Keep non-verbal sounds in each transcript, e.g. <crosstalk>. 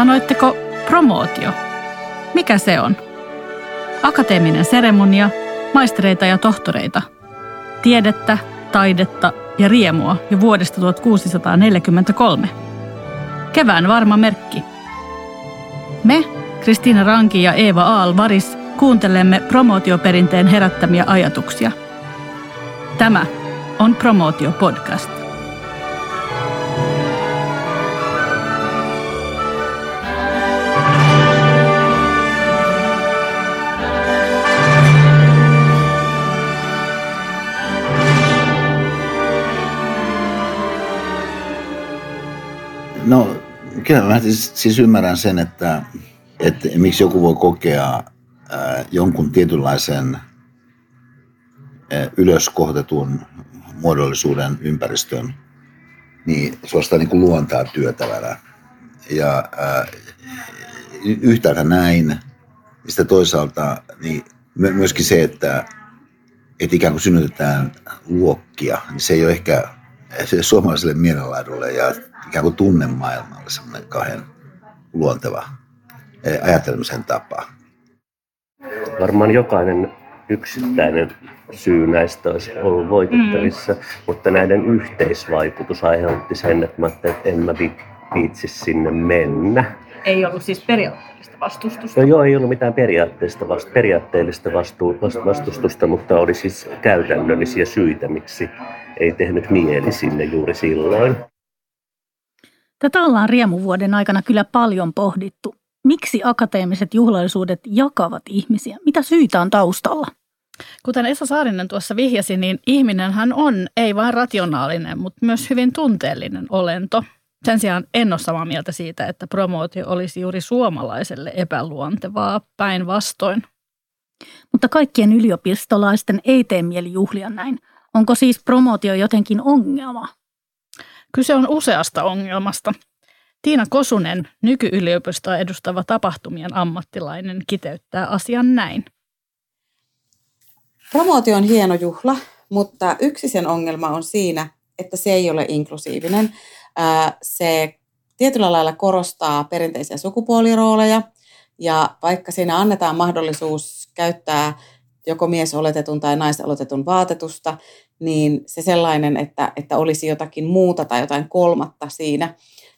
Sanoitteko promootio? Mikä se on? Akateeminen seremonia, maistereita ja tohtoreita. Tiedettä, taidetta ja riemua jo vuodesta 1643. Kevään varma merkki. Me, Kristiina Ranki ja Eeva Aal Varis, kuuntelemme promootioperinteen herättämiä ajatuksia. Tämä on Promootio Podcast. No, kyllä mä siis, siis ymmärrän sen, että, että miksi joku voi kokea ää, jonkun tietynlaisen ää, ylöskohtetun muodollisuuden ympäristön niin suorastaan niin kuin luontaa työtävänä. Ja ää, yhtäältä näin, sitten toisaalta niin myöskin se, että, että ikään kuin synnytetään luokkia, niin se ei ole ehkä se suomalaiselle mielenlaidulle ja ikään kuin tunnemaailmalle semmoinen kahden luonteva eh, ajattelemisen tapa. Varmaan jokainen yksittäinen syy näistä olisi ollut voitettavissa, mm. mutta näiden yhteisvaikutus aiheutti sen, että mä ajattelin, että en mä viitsi sinne mennä. Ei ollut siis periaatteellista vastustusta? No joo, ei ollut mitään periaatteellista, vast, periaatteellista vastu, vastustusta, mutta oli siis käytännöllisiä syitä, miksi ei tehnyt mieli sinne juuri silloin. Tätä ollaan riemuvuoden aikana kyllä paljon pohdittu. Miksi akateemiset juhlallisuudet jakavat ihmisiä? Mitä syitä on taustalla? Kuten Esa Saarinen tuossa vihjasi, niin ihminenhän on ei vain rationaalinen, mutta myös hyvin tunteellinen olento. Sen sijaan en ole samaa mieltä siitä, että promootio olisi juuri suomalaiselle epäluontevaa päinvastoin. Mutta kaikkien yliopistolaisten ei tee mieli juhlia näin. Onko siis promootio jotenkin ongelma? Kyse on useasta ongelmasta. Tiina Kosunen, nykyyliopistoa edustava tapahtumien ammattilainen, kiteyttää asian näin. Promootio on hieno juhla, mutta yksi sen ongelma on siinä, että se ei ole inklusiivinen. Se tietyllä lailla korostaa perinteisiä sukupuolirooleja, ja vaikka siinä annetaan mahdollisuus käyttää joko mies oletetun tai naisoletetun vaatetusta, niin se sellainen, että, että olisi jotakin muuta tai jotain kolmatta siinä,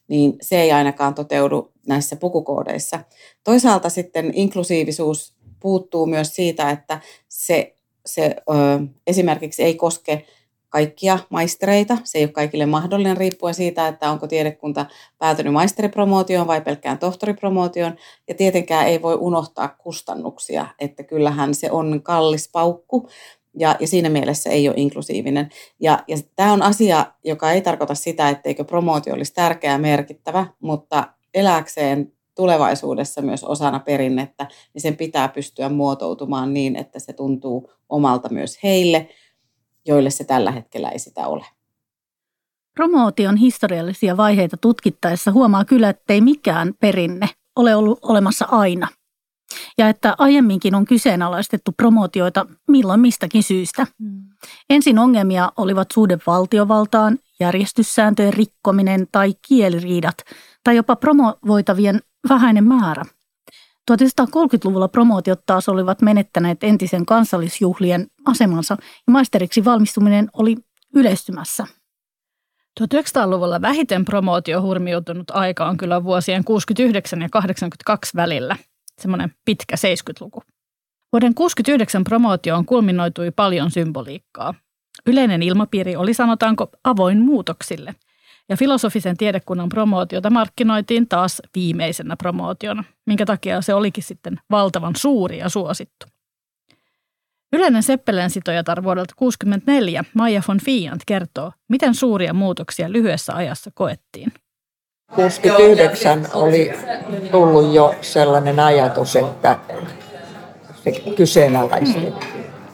niin se ei ainakaan toteudu näissä pukukoodeissa. Toisaalta sitten inklusiivisuus puuttuu myös siitä, että se, se ö, esimerkiksi ei koske kaikkia maistereita. Se ei ole kaikille mahdollinen riippuen siitä, että onko tiedekunta päätynyt maisteripromootioon vai pelkkään tohtoripromootioon. Ja tietenkään ei voi unohtaa kustannuksia, että kyllähän se on kallis paukku ja, ja siinä mielessä ei ole inklusiivinen. Ja, ja tämä on asia, joka ei tarkoita sitä, etteikö promootio olisi tärkeä ja merkittävä, mutta eläkseen tulevaisuudessa myös osana perinnettä, niin sen pitää pystyä muotoutumaan niin, että se tuntuu omalta myös heille, joille se tällä hetkellä ei sitä ole. Promootion historiallisia vaiheita tutkittaessa huomaa kyllä, ettei mikään perinne ole ollut olemassa aina – ja että aiemminkin on kyseenalaistettu promootioita milloin mistäkin syystä. Mm. Ensin ongelmia olivat suhde valtiovaltaan, järjestyssääntöjen rikkominen tai kieliriidat tai jopa promovoitavien vähäinen määrä. 1930-luvulla promootiot taas olivat menettäneet entisen kansallisjuhlien asemansa ja maisteriksi valmistuminen oli yleistymässä. 1900-luvulla vähiten promootio hurmiutunut aika on kyllä vuosien 69 ja 82 välillä – semmoinen pitkä 70-luku. Vuoden 69 promootioon kulminoitui paljon symboliikkaa. Yleinen ilmapiiri oli sanotaanko avoin muutoksille, ja filosofisen tiedekunnan promootiota markkinoitiin taas viimeisenä promootiona, minkä takia se olikin sitten valtavan suuri ja suosittu. Yleinen Seppelen sitojatar vuodelta 1964 Maija von Fiant kertoo, miten suuria muutoksia lyhyessä ajassa koettiin. 69 oli tullut jo sellainen ajatus, että se kyseenalaistettiin.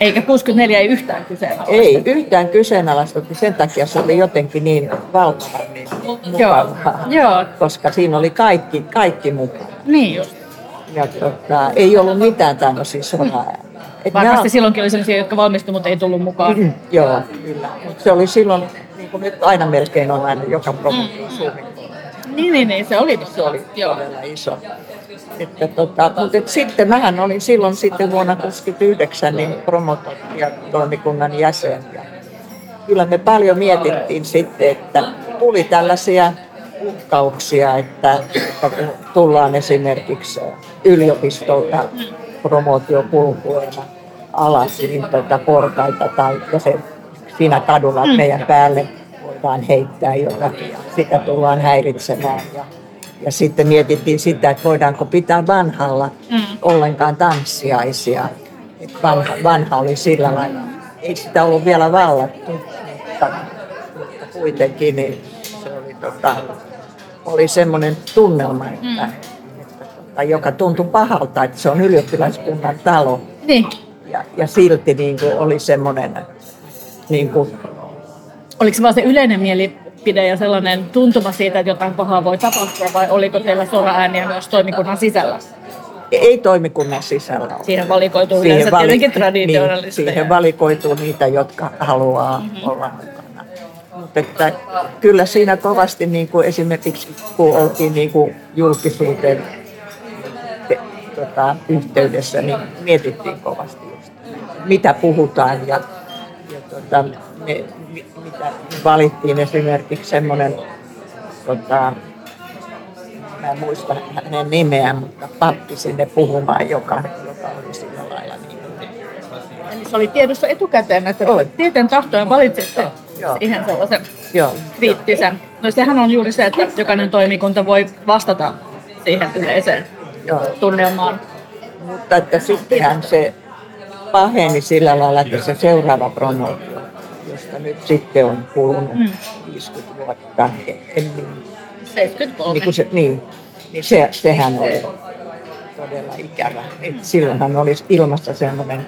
Eikä 64 ei yhtään kyseenalaista. Ei yhtään kyseenalaistettu, sen takia se oli jotenkin niin valtava niin mukavaa, Joo. koska siinä oli kaikki, kaikki mukana. Niin just. Ja tota, ei ollut mitään tämmöisiä soraa. Varmasti on... silloinkin oli sellaisia, jotka valmistuivat, mutta ei tullut mukaan. Mm, joo, kyllä. Se oli silloin, niin kuin nyt aina melkein on aina joka promootio mm. Niin, niin, niin, se oli. Se oli todella iso. Että tota, mutta et sitten mähän olin silloin sitten vuonna 1969 niin promotointitoimikunnan jäsen. Ja kyllä me paljon mietittiin sitten, että tuli tällaisia uhkauksia, että, että tullaan esimerkiksi yliopistolta promootiopulkuena alas niin tuota portaita tai ja se siinä kadulla mm. meidän päälle voidaan heittää ja sitä tullaan häiritsemään. Ja, ja sitten mietittiin sitä, että voidaanko pitää vanhalla mm. ollenkaan tanssiaisia. Et vanha, vanha oli sillä lailla, ei sitä ollut vielä vallattu, mutta, mutta kuitenkin niin se oli, tota, oli semmoinen tunnelma, että, mm. että, että, joka tuntui pahalta, että se on ylioppilaskunnan talo. Niin. Ja, ja silti niin kuin oli semmoinen niin kuin, Oliko se vaan se yleinen mielipide ja sellainen tuntuma siitä, että jotain pahaa voi tapahtua, vai oliko teillä sora-ääniä myös toimikunnan sisällä? Ei toimikunnan sisällä Siihen valikoituu siihen yleensä vali- tietenkin. Niin, siihen valikoituu niitä, jotka haluaa mm-hmm. olla mukana. Mutta että kyllä siinä kovasti niin kuin esimerkiksi kun oltiin niin kuin julkisuuteen te, tota, yhteydessä, niin mietittiin kovasti just, mitä puhutaan ja, ja tota, me, mitä valittiin esimerkiksi semmoinen, tota, mä en muista hänen nimeään, mutta pappi sinne puhumaan, joka, joka oli sillä lailla niin. Eli se oli tiedossa etukäteen, että oli. tieteen tahtoja valitsitte Joo. siihen sellaisen Joo. kriittisen. No sehän on juuri se, että jokainen toimikunta voi vastata siihen yleiseen Joo. tunnelmaan. Mutta että sittenhän se paheni sillä lailla, että se seuraava promootio josta nyt sitten on kulunut mm. 50 vuotta. En, 73. Niin, se, niin, niin se, sehän oli todella ikävä. Et silloinhan olisi ilmassa sellainen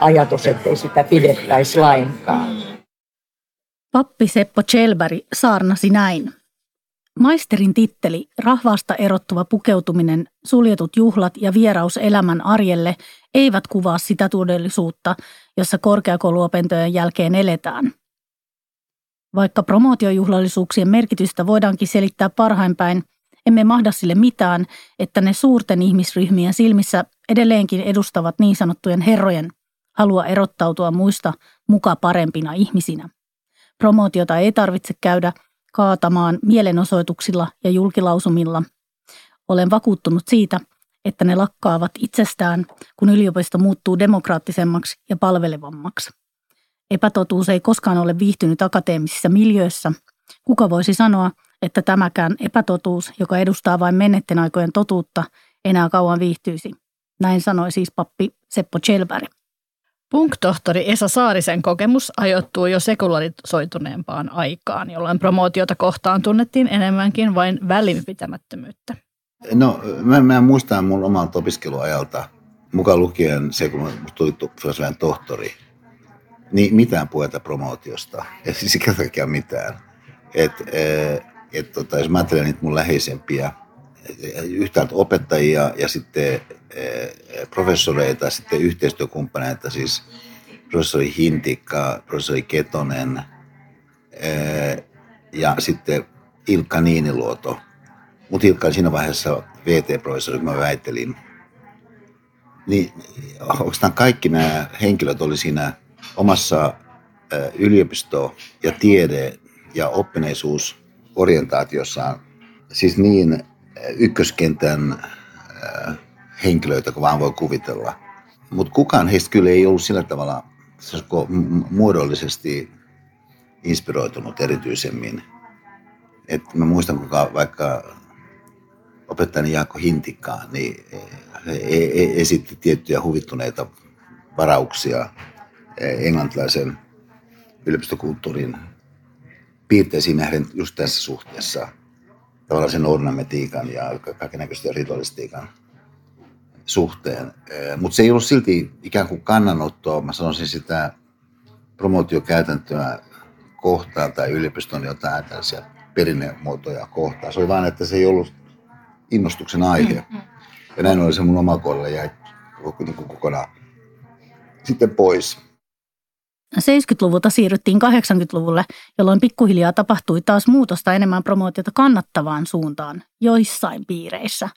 ajatus, että ei sitä pidettäisi lainkaan. Pappi Seppo Chelberg saarnasi näin. Maisterin titteli, rahvaasta erottuva pukeutuminen, suljetut juhlat ja vieraus elämän arjelle eivät kuvaa sitä todellisuutta, jossa korkeakouluopintojen jälkeen eletään. Vaikka promootiojuhlallisuuksien merkitystä voidaankin selittää parhaimpäin, emme mahda sille mitään, että ne suurten ihmisryhmien silmissä edelleenkin edustavat niin sanottujen herrojen halua erottautua muista muka parempina ihmisinä. Promootiota ei tarvitse käydä – kaatamaan mielenosoituksilla ja julkilausumilla. Olen vakuuttunut siitä, että ne lakkaavat itsestään, kun yliopisto muuttuu demokraattisemmaksi ja palvelevammaksi. Epätotuus ei koskaan ole viihtynyt akateemisissa miljöissä. Kuka voisi sanoa, että tämäkään epätotuus, joka edustaa vain mennetten aikojen totuutta, enää kauan viihtyisi? Näin sanoi siis pappi Seppo Chelberg. Punk-tohtori Esa Saarisen kokemus ajoittuu jo sekularisoituneempaan aikaan, jolloin promootiota kohtaan tunnettiin enemmänkin vain välinpitämättömyyttä. No, mä, mä muistan mun omalta opiskeluajalta, mukaan lukien se, kun tuli tohtori, niin mitään puhetta promootiosta. Ei siis kaikkiaan mitään. Et, et, et, tota, jos mä ajattelen niitä mun läheisempiä yhtäältä opettajia ja sitten eh, professoreita, sitten yhteistyökumppaneita, siis professori Hintikka, professori Ketonen eh, ja sitten Ilkka Niiniluoto. Oli siinä vaiheessa VT-professori, kun mä väittelin. Niin oikeastaan kaikki nämä henkilöt oli siinä omassa yliopisto- ja tiede- ja oppineisuus orientaatiossaan siis niin ykköskentän henkilöitä, kun vaan voi kuvitella. Mutta kukaan heistä kyllä ei ollut sillä tavalla muodollisesti inspiroitunut erityisemmin. Et mä muistan, kuka vaikka opettajani Jaakko Hintikka niin e, e, e, esitti tiettyjä huvittuneita varauksia englantilaisen yliopistokulttuurin piirteisiin nähden just tässä suhteessa – tavallaan sen ornamentiikan ja kaikenlaisten ritualistiikan suhteen. Mutta se ei ollut silti ikään kuin kannanottoa, mä sanoisin sitä promootiokäytäntöä kohtaan tai yliopiston jotain tällaisia perinnemuotoja kohtaan. Se oli vain, että se ei ollut innostuksen aihe. Mm-hmm. Ja näin oli se mun oma kohdalla jäi niin kokonaan sitten pois. 70-luvulta siirryttiin 80-luvulle, jolloin pikkuhiljaa tapahtui taas muutosta enemmän promootiota kannattavaan suuntaan joissain piireissä.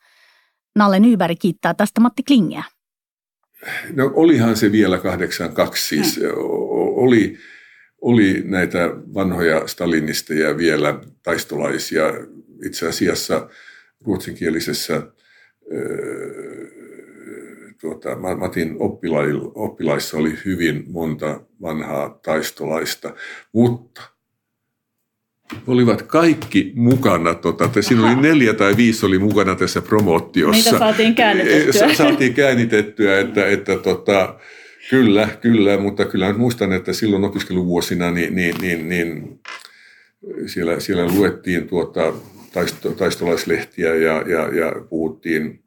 Nalle Nyberg kiittää tästä Matti Klingeä. No olihan se vielä 82, siis hmm. oli, oli näitä vanhoja stalinisteja vielä, taistolaisia, itse asiassa ruotsinkielisessä tuota, Matin oppilaissa oli hyvin monta vanhaa taistolaista, mutta olivat kaikki mukana. Tota, siinä oli <laughs> neljä tai viisi oli mukana tässä promoottiossa. Niitä saatiin käännitettyä. Sa- saatiin käännitettyä, että, että tota, kyllä, kyllä, mutta kyllä muistan, että silloin opiskeluvuosina niin, niin, niin, niin siellä, siellä luettiin tuota, taisto, taistolaislehtiä ja, ja, ja puhuttiin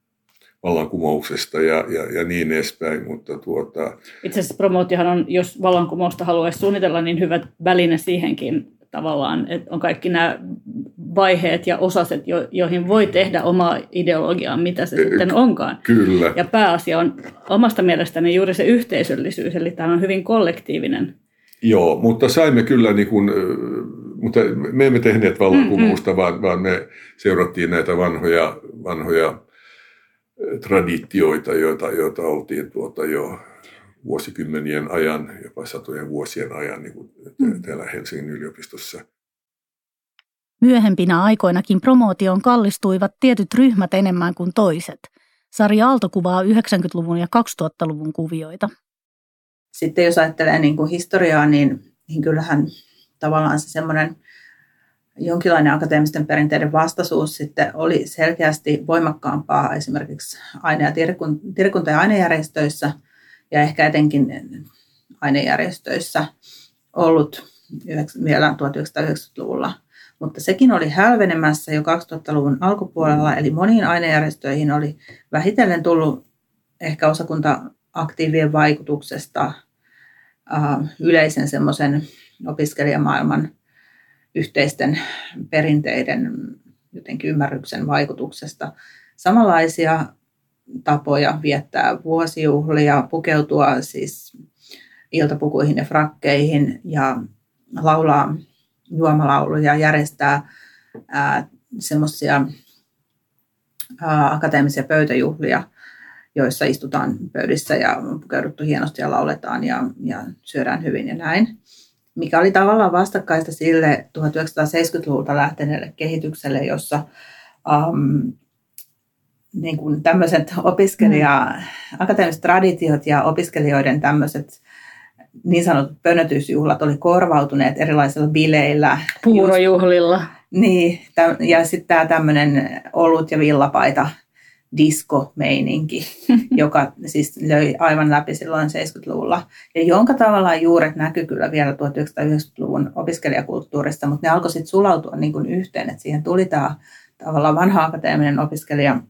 vallankumouksesta ja, ja, ja niin edespäin. Mutta tuota... Itse asiassa promootiohan on, jos vallankumousta haluaisi suunnitella, niin hyvä väline siihenkin tavallaan, että on kaikki nämä vaiheet ja osaset, jo, joihin voi tehdä omaa ideologiaa, mitä se sitten onkaan. Kyllä. Ja pääasia on omasta mielestäni juuri se yhteisöllisyys, eli tämä on hyvin kollektiivinen. Joo, mutta saimme kyllä, niin kuin, mutta me emme tehneet vallankumousta, mm-hmm. vaan, vaan me seurattiin näitä vanhoja, vanhoja traditioita, joita, joita oltiin tuota jo vuosikymmenien ajan, jopa satojen vuosien ajan niin kuin mm. täällä Helsingin yliopistossa. Myöhempinä aikoinakin promootioon kallistuivat tietyt ryhmät enemmän kuin toiset. Sari Aalto kuvaa 90-luvun ja 2000-luvun kuvioita. Sitten jos ajattelee niin kuin historiaa, niin, niin kyllähän tavallaan se semmoinen jonkinlainen akateemisten perinteiden vastaisuus sitten oli selkeästi voimakkaampaa esimerkiksi aine- ja tiedekunta- ja ainejärjestöissä ja ehkä etenkin ainejärjestöissä ollut vielä 1990-luvulla. Mutta sekin oli hälvenemässä jo 2000-luvun alkupuolella, eli moniin ainejärjestöihin oli vähitellen tullut ehkä osakunta-aktiivien vaikutuksesta yleisen semmoisen opiskelijamaailman yhteisten perinteiden jotenkin ymmärryksen vaikutuksesta. Samanlaisia tapoja viettää vuosijuhlia, pukeutua siis iltapukuihin ja frakkeihin ja laulaa juomalauluja, järjestää semmoisia akateemisia pöytäjuhlia, joissa istutaan pöydissä ja pukeuduttu hienosti ja lauletaan ja, ja syödään hyvin ja näin mikä oli tavallaan vastakkaista sille 1970-luvulta lähteneelle kehitykselle, jossa um, niin kuin tämmöiset opiskelija, mm. akateemiset traditiot ja opiskelijoiden tämmöiset niin sanotut pönötysjuhlat oli korvautuneet erilaisilla bileillä. Puurojuhlilla. Just, niin, ja sitten tämä tämmöinen olut ja villapaita disco-meininki, <laughs> joka siis löi aivan läpi silloin 70-luvulla. Ja jonka tavallaan juuret näkyy kyllä vielä 1990-luvun opiskelijakulttuurista, mutta ne alkoi sitten sulautua niin kuin yhteen, että siihen tuli tämä tavallaan vanha akateeminen opiskelija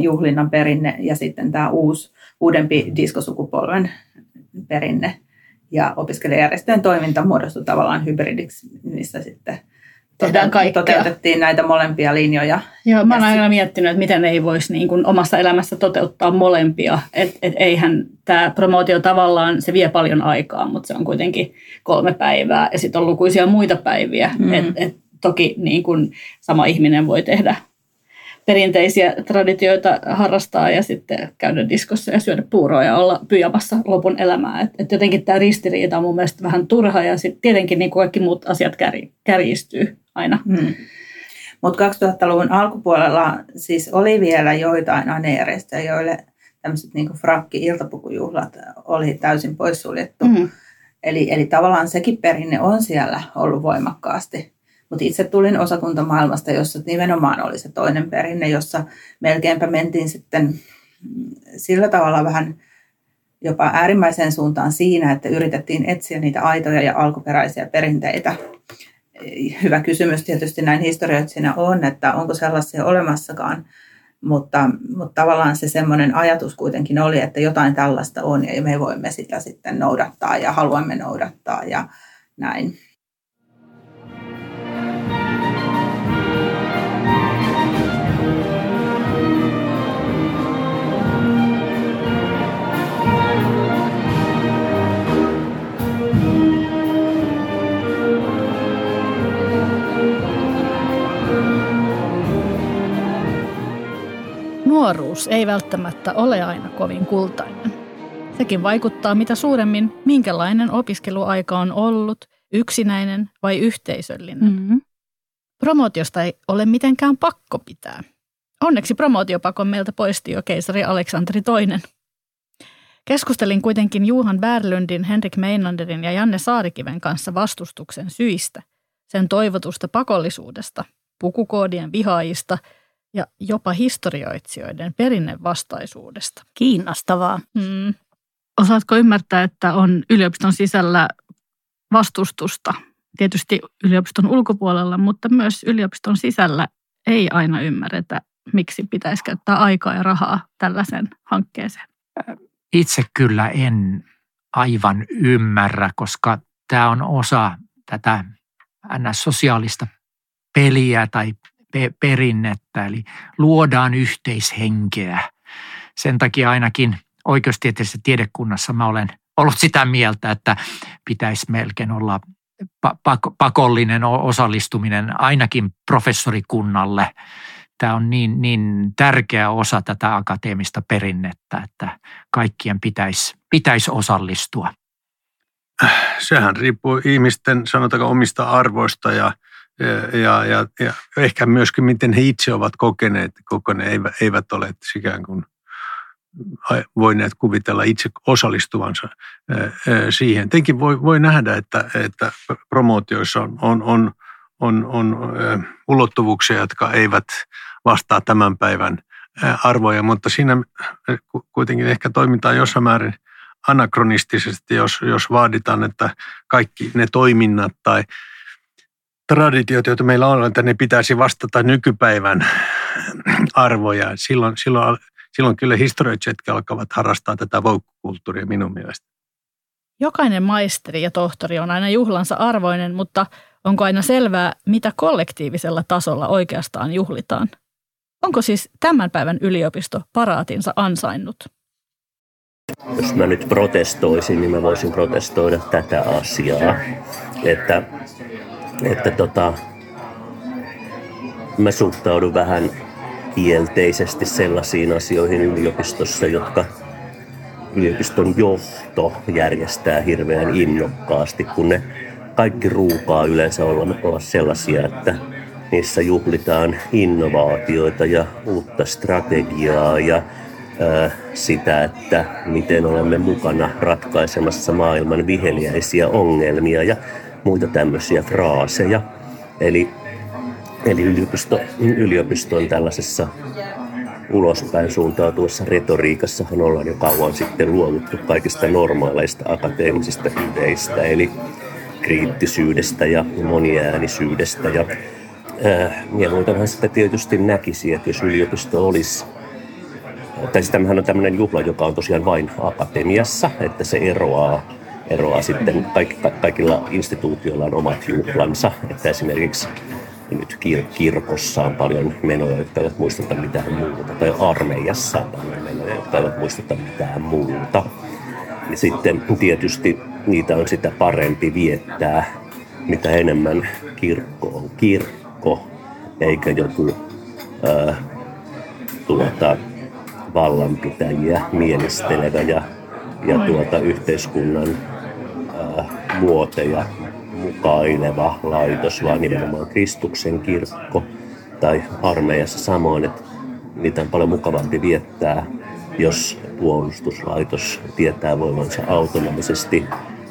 juhlinnan perinne ja sitten tämä uusi, uudempi diskosukupolven perinne. Ja opiskelijajärjestöjen toiminta muodostui tavallaan hybridiksi, missä sitten tehdään kaikkea. Toteutettiin näitä molempia linjoja. Joo, mä olen aina miettinyt, että miten ei voisi niin kuin omassa elämässä toteuttaa molempia. Että et eihän tämä promootio tavallaan, se vie paljon aikaa, mutta se on kuitenkin kolme päivää ja sitten on lukuisia muita päiviä. Mm. Et, et toki niin kuin sama ihminen voi tehdä perinteisiä traditioita harrastaa ja sitten käydä diskossa ja syödä puuroa ja olla pyjamassa lopun elämää. Et, et jotenkin tämä ristiriita on mun mielestä vähän turha ja sitten tietenkin niin kaikki muut asiat kär, kärjistyy aina. Hmm. Mutta 2000-luvun alkupuolella siis oli vielä joitain ainejärjestöjä, joille tämmöiset niin frakki-iltapukujuhlat oli täysin poissuljettu. Hmm. Eli, eli tavallaan sekin perinne on siellä ollut voimakkaasti. Mutta itse tulin osakuntamaailmasta, jossa nimenomaan oli se toinen perinne, jossa melkeinpä mentiin sitten sillä tavalla vähän jopa äärimmäiseen suuntaan siinä, että yritettiin etsiä niitä aitoja ja alkuperäisiä perinteitä. Hyvä kysymys tietysti näin historioitsijana on, että onko sellaisia olemassakaan, mutta, mutta tavallaan se semmoinen ajatus kuitenkin oli, että jotain tällaista on ja me voimme sitä sitten noudattaa ja haluamme noudattaa ja näin. Koulutus ei välttämättä ole aina kovin kultainen. Sekin vaikuttaa mitä suuremmin, minkälainen opiskeluaika on ollut, yksinäinen vai yhteisöllinen. Mm-hmm. Promootiosta ei ole mitenkään pakko pitää. Onneksi promootiopakon meiltä poisti jo keisari Aleksanteri II. Keskustelin kuitenkin Juhan Berlundin, Henrik Meinanderin ja Janne Saarikiven kanssa vastustuksen syistä, sen toivotusta pakollisuudesta, pukukoodien vihaajista ja jopa historioitsijoiden perinnevastaisuudesta. Kiinnostavaa. Mm. Osaatko ymmärtää, että on yliopiston sisällä vastustusta? Tietysti yliopiston ulkopuolella, mutta myös yliopiston sisällä ei aina ymmärretä, miksi pitäisi käyttää aikaa ja rahaa tällaisen hankkeeseen. Itse kyllä en aivan ymmärrä, koska tämä on osa tätä sosiaalista peliä tai pe- perinnettä, eli luodaan yhteishenkeä. Sen takia ainakin oikeustieteellisessä tiedekunnassa mä olen ollut sitä mieltä, että pitäisi melkein olla pakollinen osallistuminen ainakin professorikunnalle. Tämä on niin, niin tärkeä osa tätä akateemista perinnettä, että kaikkien pitäisi, pitäisi osallistua. Sehän riippuu ihmisten, sanotaanko, omista arvoista ja, ja, ja, ja ehkä myöskin miten he itse ovat kokeneet, koko ne eivät, eivät ole ikään kuin – voineet kuvitella itse osallistuvansa siihen. Tietenkin voi, voi nähdä, että, että promootioissa on, on, on, on, on ulottuvuuksia, jotka eivät vastaa tämän päivän arvoja, mutta siinä kuitenkin ehkä toimitaan jossain määrin anakronistisesti, jos, jos vaaditaan, että kaikki ne toiminnat tai traditiot, joita meillä on, että ne pitäisi vastata nykypäivän arvoja. Silloin, silloin silloin kyllä historioitsijatkin alkavat harrastaa tätä voukkukulttuuria minun mielestä. Jokainen maisteri ja tohtori on aina juhlansa arvoinen, mutta onko aina selvää, mitä kollektiivisella tasolla oikeastaan juhlitaan? Onko siis tämän päivän yliopisto paraatinsa ansainnut? Jos mä nyt protestoisin, niin mä voisin protestoida tätä asiaa. Että, että tota, mä suhtaudun vähän kielteisesti sellaisiin asioihin yliopistossa, jotka yliopiston johto järjestää hirveän innokkaasti, kun ne kaikki ruukaa yleensä olla, olla sellaisia, että niissä juhlitaan innovaatioita ja uutta strategiaa ja ää, sitä, että miten olemme mukana ratkaisemassa maailman viheliäisiä ongelmia. Ja muita tämmöisiä fraaseja. Eli Eli yliopisto, yliopisto on tällaisessa ulospäin suuntautuvassa retoriikassahan ollaan jo kauan sitten luovuttu kaikista normaaleista akateemisista ideistä, eli kriittisyydestä ja moniäänisyydestä. Ja, ää, mieluitenhan sitä tietysti näkisi, että jos yliopisto olisi tai siis tämähän on tämmöinen juhla, joka on tosiaan vain akatemiassa, että se eroaa, eroaa sitten, kaik, kaikilla instituutioilla on omat juhlansa, että esimerkiksi nyt kir- kirkossa on paljon menoja, jotka eivät muistuta mitään muuta, tai armeijassa on paljon menoja, jotka eivät muistuta mitään muuta. Ja sitten tietysti niitä on sitä parempi viettää, mitä enemmän kirkko on kirkko, eikä joku ää, tuota, vallanpitäjiä mielistelevä ja, ja tuota, yhteiskunnan muoteja mukaileva laitos, vaan nimenomaan Kristuksen kirkko tai armeijassa samoin, että niitä on paljon mukavampi viettää, jos puolustuslaitos tietää voivansa autonomisesti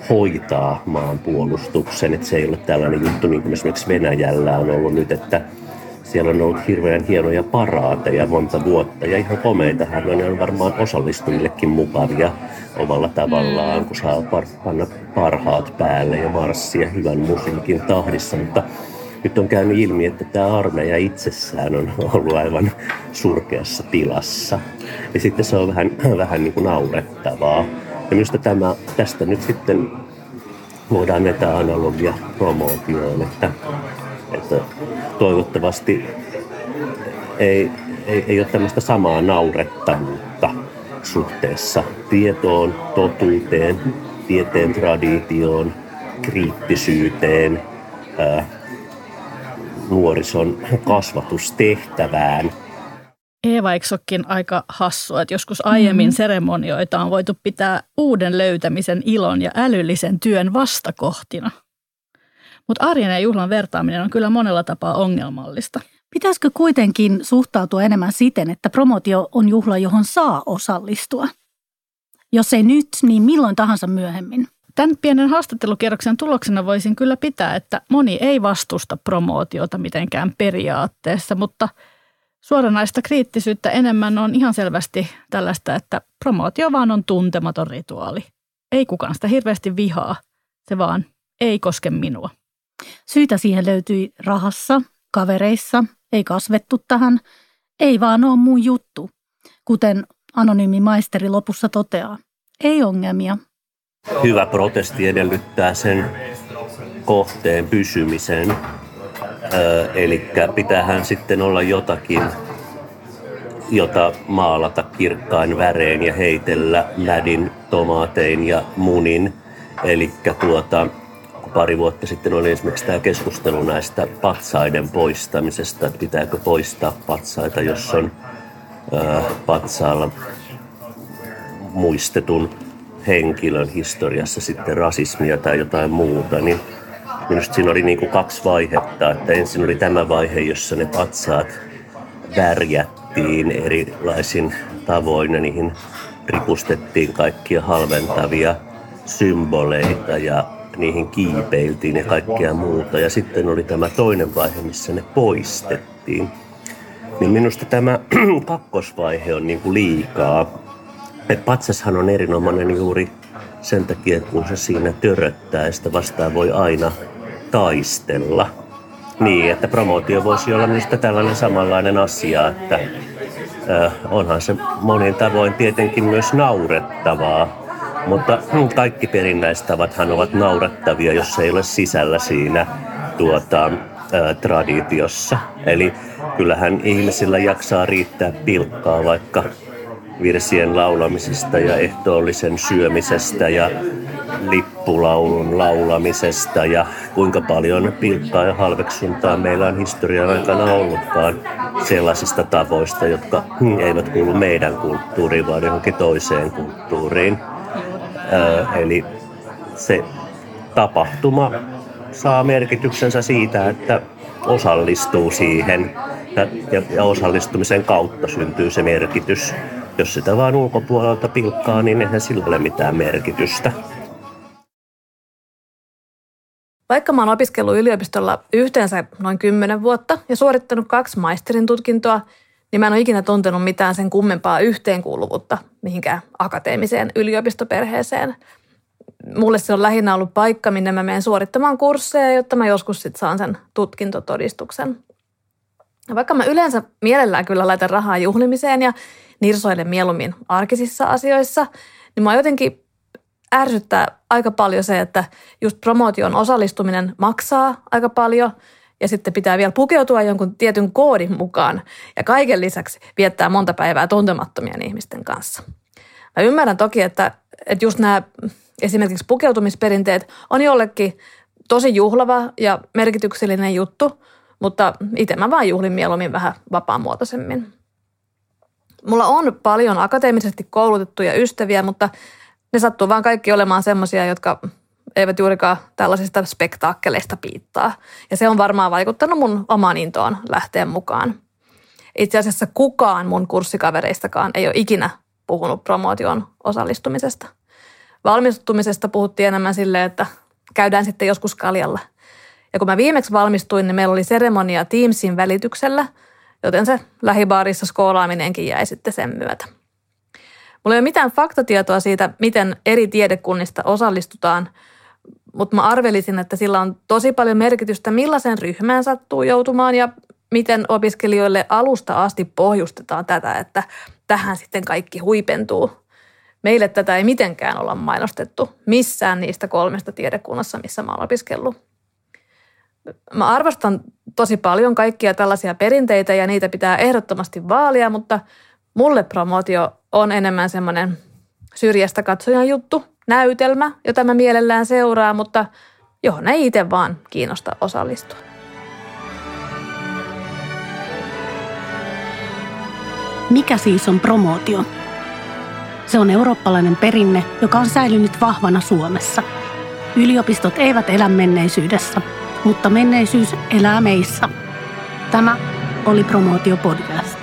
hoitaa maan puolustuksen. Että se ei ole tällainen juttu, niin kuin esimerkiksi Venäjällä on ollut nyt, että siellä on ollut hirveän hienoja paraateja monta vuotta ja ihan komeitahan ne on varmaan osallistujillekin mukavia omalla tavallaan, kun saa par- panna parhaat päälle ja marssia hyvän musiikin tahdissa, mutta nyt on käynyt ilmi, että tämä armeija itsessään on ollut aivan surkeassa tilassa. Ja sitten se on vähän, <clears throat> vähän niin kuin naurettavaa. Ja minusta tämä, tästä nyt sitten voidaan näitä analogia promootioon, että, että toivottavasti ei, ei, ei ole tämmöistä samaa naurettavuutta suhteessa tietoon, totuuteen, tieteen traditioon, kriittisyyteen, ää, nuorison kasvatustehtävään – Eeva, eikö aika hassua, että joskus aiemmin mm-hmm. seremonioita on voitu pitää uuden löytämisen ilon ja älyllisen työn vastakohtina. Mutta arjen ja juhlan vertaaminen on kyllä monella tapaa ongelmallista. Pitäisikö kuitenkin suhtautua enemmän siten, että promotio on juhla, johon saa osallistua? Jos ei nyt, niin milloin tahansa myöhemmin. Tämän pienen haastattelukierroksen tuloksena voisin kyllä pitää, että moni ei vastusta promootiota mitenkään periaatteessa, mutta suoranaista kriittisyyttä enemmän on ihan selvästi tällaista, että promootio vaan on tuntematon rituaali. Ei kukaan sitä hirveästi vihaa, se vaan ei koske minua. Syitä siihen löytyi rahassa, kavereissa, ei kasvettu tähän, ei vaan ole mun juttu, kuten anonyymi maisteri lopussa toteaa. Ei ongelmia. Hyvä protesti edellyttää sen kohteen pysymisen. Eli pitäähän sitten olla jotakin, jota maalata kirkkain värein ja heitellä lädin, tomaatein ja munin. Eli tuota, pari vuotta sitten oli esimerkiksi tämä keskustelu näistä patsaiden poistamisesta, että pitääkö poistaa patsaita, jos on ää, patsaalla muistetun henkilön historiassa sitten rasismia tai jotain muuta, niin minusta siinä oli niin kuin kaksi vaihetta. Että ensin oli tämä vaihe, jossa ne patsaat värjättiin erilaisin tavoin ja niihin ripustettiin kaikkia halventavia symboleita ja niihin kiipeiltiin ja kaikkea muuta. Ja sitten oli tämä toinen vaihe, missä ne poistettiin. Niin minusta tämä <clears throat> kakkosvaihe on niin kuin liikaa. Et patsashan on erinomainen juuri sen takia, kun se siinä töröttää ja sitä vastaan voi aina taistella. Niin, että promootio voisi olla minusta tällainen samanlainen asia, että onhan se monin tavoin tietenkin myös naurettavaa, mutta kaikki perinnäistavathan ovat naurettavia, jos ei ole sisällä siinä tuota, ä, traditiossa. Eli kyllähän ihmisillä jaksaa riittää pilkkaa vaikka virsien laulamisesta ja ehtoollisen syömisestä ja lippulaulun laulamisesta ja kuinka paljon pilkkaa ja halveksuntaa meillä on historian aikana ollutkaan sellaisista tavoista, jotka eivät kuulu meidän kulttuuriin, vaan johonkin toiseen kulttuuriin. Eli se tapahtuma saa merkityksensä siitä, että osallistuu siihen ja, ja, osallistumisen kautta syntyy se merkitys. Jos sitä vaan ulkopuolelta pilkkaa, niin eihän sillä ole mitään merkitystä. Vaikka mä oon opiskellut yliopistolla yhteensä noin 10 vuotta ja suorittanut kaksi maisterin tutkintoa, niin mä en ole ikinä tuntenut mitään sen kummempaa yhteenkuuluvuutta mihinkään akateemiseen yliopistoperheeseen. Mulle se on lähinnä ollut paikka, minne mä menen suorittamaan kursseja, jotta mä joskus sitten saan sen tutkintotodistuksen. Ja vaikka mä yleensä mielellään kyllä laitan rahaa juhlimiseen ja nirsoilen mieluummin arkisissa asioissa, niin mä jotenkin ärsyttää aika paljon se, että just promootion osallistuminen maksaa aika paljon – ja sitten pitää vielä pukeutua jonkun tietyn koodin mukaan ja kaiken lisäksi viettää monta päivää tuntemattomien ihmisten kanssa. Mä ymmärrän toki, että, että just nämä esimerkiksi pukeutumisperinteet on jollekin tosi juhlava ja merkityksellinen juttu, mutta itse mä vaan juhlin mieluummin vähän vapaamuotoisemmin. Mulla on paljon akateemisesti koulutettuja ystäviä, mutta ne sattuu vaan kaikki olemaan semmoisia, jotka eivät juurikaan tällaisista spektaakkeleista piittaa. Ja se on varmaan vaikuttanut mun omaan intoon lähteä mukaan. Itse asiassa kukaan mun kurssikavereistakaan ei ole ikinä puhunut promootion osallistumisesta. Valmistumisesta puhuttiin enemmän silleen, että käydään sitten joskus kaljalla. Ja kun mä viimeksi valmistuin, niin meillä oli seremonia Teamsin välityksellä, joten se lähibaarissa skoolaaminenkin jäi sitten sen myötä. Mulla ei ole mitään faktatietoa siitä, miten eri tiedekunnista osallistutaan – mutta mä arvelisin, että sillä on tosi paljon merkitystä, millaisen ryhmään sattuu joutumaan ja miten opiskelijoille alusta asti pohjustetaan tätä, että tähän sitten kaikki huipentuu. Meille tätä ei mitenkään olla mainostettu missään niistä kolmesta tiedekunnassa, missä mä olen opiskellut. Mä arvostan tosi paljon kaikkia tällaisia perinteitä ja niitä pitää ehdottomasti vaalia, mutta mulle promootio on enemmän semmoinen syrjästä katsojan juttu – näytelmä, jota mä mielellään seuraa, mutta johon ei itse vaan kiinnosta osallistua. Mikä siis on promootio? Se on eurooppalainen perinne, joka on säilynyt vahvana Suomessa. Yliopistot eivät elä menneisyydessä, mutta menneisyys elää meissä. Tämä oli Promootio Podcast.